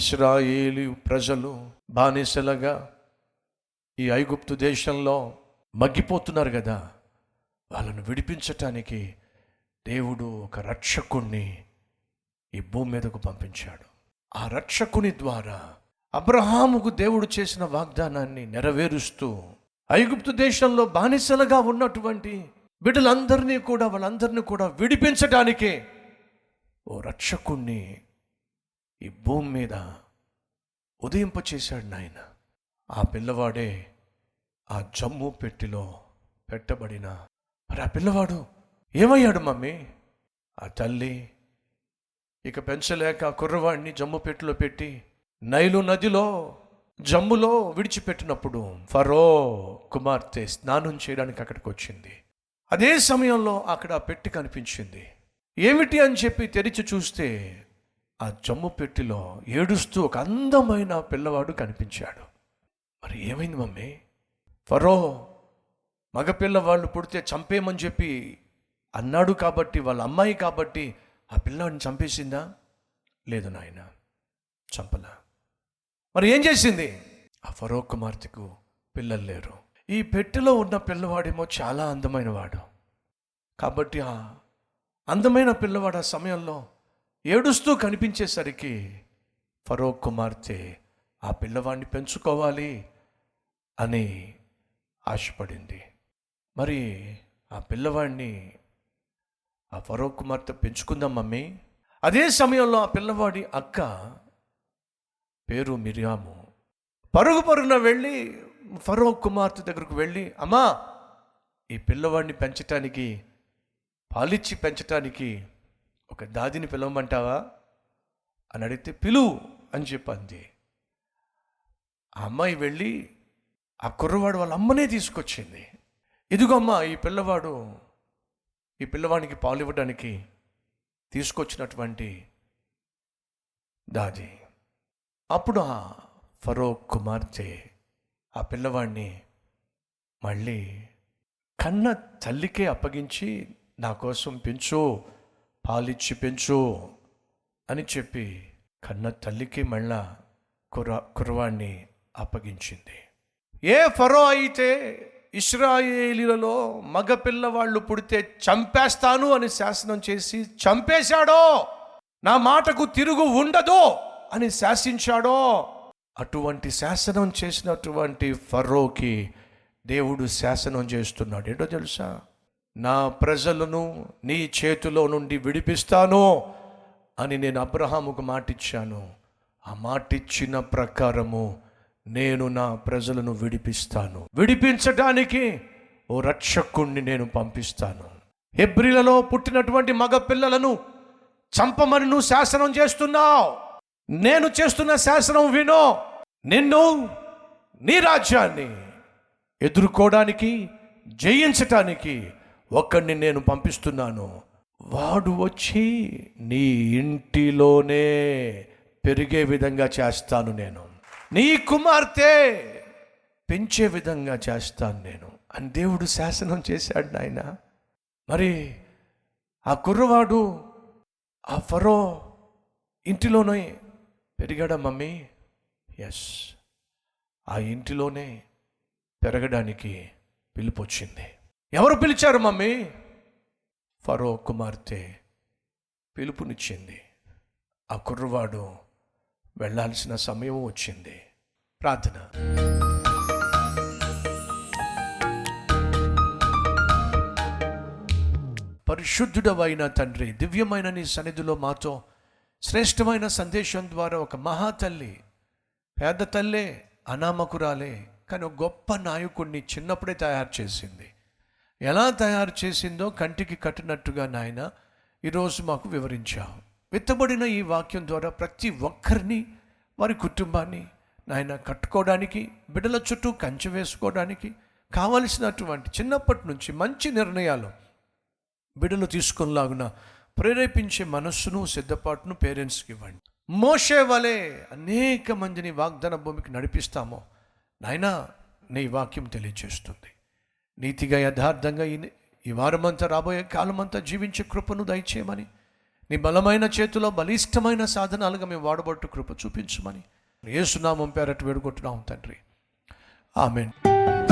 ఇస్రాయేలి ప్రజలు బానిసలుగా ఈ ఐగుప్తు దేశంలో మగ్గిపోతున్నారు కదా. వాళ్ళను విడిపించటానికి దేవుడు ఒక రక్షకుణ్ణి ఈ భూమి మీదకు పంపించాడు. ఆ రక్షకుని ద్వారా అబ్రహాముకు దేవుడు చేసిన వాగ్దానాన్ని నెరవేరుస్తూ ఐగుప్తు దేశంలో బానిసలుగా ఉన్నటువంటి బిడ్డలందరినీ కూడా వాళ్ళందరినీ కూడా విడిపించడానికే ఓ రక్షకుణ్ణి ఈ భూమి మీద ఉదయింపచేశాడు నాయన. ఆ పిల్లవాడే ఆ జమ్ము పెట్టిలో పెట్టబడిన మరి ఆ పిల్లవాడు ఏమయ్యాడు మమ్మీ? ఆ తల్లి ఇక పెంచలేక ఆ కుర్రవాడిని జమ్ము పెట్టిలో పెట్టి నైలు నదిలో జమ్ములో విడిచిపెట్టినప్పుడు ఫరో కుమార్తె స్నానం చేయడానికి అక్కడికి వచ్చింది. అదే సమయంలో అక్కడ పెట్టి కనిపించింది. ఏమిటి అని చెప్పి తెరిచి చూస్తే ఆ జమ్ము పెట్టిలో ఏడుస్తూ ఒక అందమైన పిల్లవాడు కనిపించాడు. మరి ఏమైంది మమ్మీ? ఫరో మగపిల్లవాళ్ళు పుడితే చంపేయమని చెప్పి అన్నాడు కాబట్టి వాళ్ళ అమ్మాయి కాబట్టి ఆ పిల్లవాడిని చంపేసిందా? లేదు నాయన చంపలా. మరి ఏం చేసింది? ఆ ఫరో కుమార్తెకు పిల్లలు లేరు. ఈ పెట్టెలో ఉన్న పిల్లవాడేమో చాలా అందమైన వాడు కాబట్టి ఆ అందమైన పిల్లవాడు ఆ సమయంలో ఏడుస్తూ కనిపించేసరికి ఫరో కుమార్తె ఆ పిల్లవాడిని పెంచుకోవాలి అని ఆశపడింది. మరి ఆ పిల్లవాడిని ఆ ఫరో కుమార్తె పెంచుకుందాం మమ్మీ. అదే సమయంలో ఆ పిల్లవాడి అక్క పేరు మిరియాము పరుగు పరుగున వెళ్ళి ఫరో కుమార్తె దగ్గరకు వెళ్ళి అమ్మా ఈ పిల్లవాడిని పెంచటానికి పాలిచ్చి పెంచటానికి ఒక దాదిని పిలవమంటావా? అని అడిగితే పిలువు అని చెప్పింది. ఆ అమ్మాయి వెళ్ళి ఆ కుర్రవాడు వాళ్ళ అమ్మనే తీసుకొచ్చింది. ఇదిగో అమ్మ ఈ పిల్లవాడు ఈ పిల్లవాడికి పాలు ఇవ్వడానికి తీసుకొచ్చినటువంటి దాది. అప్పుడు ఆ ఫరో కుమార్తె ఆ పిల్లవాడిని మళ్ళీ కన్న తల్లికే అప్పగించి నా కోసం పెంచు పాలిచ్చి పెంచు అని చెప్పి కన్న తల్లికి మళ్ళా కుర్ర కుర్రవాణ్ణి అప్పగించింది. ఏ ఫరో అయితే ఇస్రాయేలీలలో మగ పిల్లవాళ్ళు పుడితే చంపేస్తాను అని శాసనం చేసి చంపేశాడో నా మాటకు తిరుగు ఉండదు అని శాసించాడో అటువంటి శాసనం చేసినటువంటి ఫరోకి దేవుడు శాసనం చేస్తున్నాడు. ఏంటో తెలుసా? నా ప్రజలను నీ చేతిలో నుండి విడిపిస్తాను అని నేను అబ్రహాముకు మాటిచ్చాను. ఆ మాటిచ్చిన ప్రకారము నేను నా ప్రజలను విడిపిస్తాను. విడిపించడానికి ఓ రక్షకుణ్ణి నేను పంపిస్తాను. హెబ్రిలలో పుట్టినటువంటి మగ పిల్లలను చంపమని నువ్వు శాసనం చేస్తున్నావు. నేను చేస్తున్న శాసనం వినో. నిన్ను నీ రాజ్యాన్ని ఎదుర్కోవడానికి జయించటానికి ఒక్కడిని నేను పంపిస్తున్నాను. వాడు వచ్చి నీ ఇంటిలోనే పెరిగే విధంగా చేస్తాను నేను. నీ కుమార్తె పెంచే విధంగా చేస్తాను నేను. అని దేవుడు శాసనం చేశాడు నాయన. మరి ఆ కుర్రవాడు ఆ ఫరో ఇంటిలోనే పెరిగాడా మమ్మీ? ఎస్ ఆ ఇంటిలోనే పెరగడానికి పిలుపు వచ్చింది. ఎవరు పిలిచారు మమ్మీ? ఫరో కుమార్తె పిలుపునిచ్చింది. ఆ కుర్రవాడు వెళ్ళాల్సిన సమయం వచ్చింది. ప్రార్థన. పరిశుద్ధుడవైన తండ్రి దివ్యమైన నీ సన్నిధిలో మాతో శ్రేష్టమైన సందేశం ద్వారా ఒక మహాతల్లి పేద తల్లే అనామకురాలే కానీ ఒక గొప్ప నాయకుడిని చిన్నప్పుడే తయారు చేసింది. ఎలా తయారు చేసిందో కంటికి కట్టినట్టుగా నాయన ఈరోజు మాకు వివరించావు. విత్తబడిన ఈ వాక్యం ద్వారా ప్రతి ఒక్కరిని వారి కుటుంబాన్ని నాయన కట్టుకోవడానికి బిడ్డల చుట్టూ కంచె వేసుకోవడానికి కావలసినటువంటి చిన్నప్పటి నుంచి మంచి నిర్ణయాలు బిడ్డలు తీసుకునేలాగున ప్రేరేపించే మనస్సును సిద్ధపాటును పేరెంట్స్కి ఇవ్వండి. మోసే వలె అనేక మందిని వాగ్దాన భూమికి నడిపిస్తామో నాయనా నీ వాక్యం తెలియజేస్తుంది. నీతిగా యథార్థంగా ఈ ఈ వారమంతా రాబోయే కాలమంతా జీవించే కృపను దయచేయమని. నీ బలమైన చేతిలో బలిష్టమైన సాధనాలుగా మేము వాడబట్టు కృప చూపించమని. ఏసునామం పేరట్టు వేడుకుంటున్నాం తండ్రి. ఆమెన్.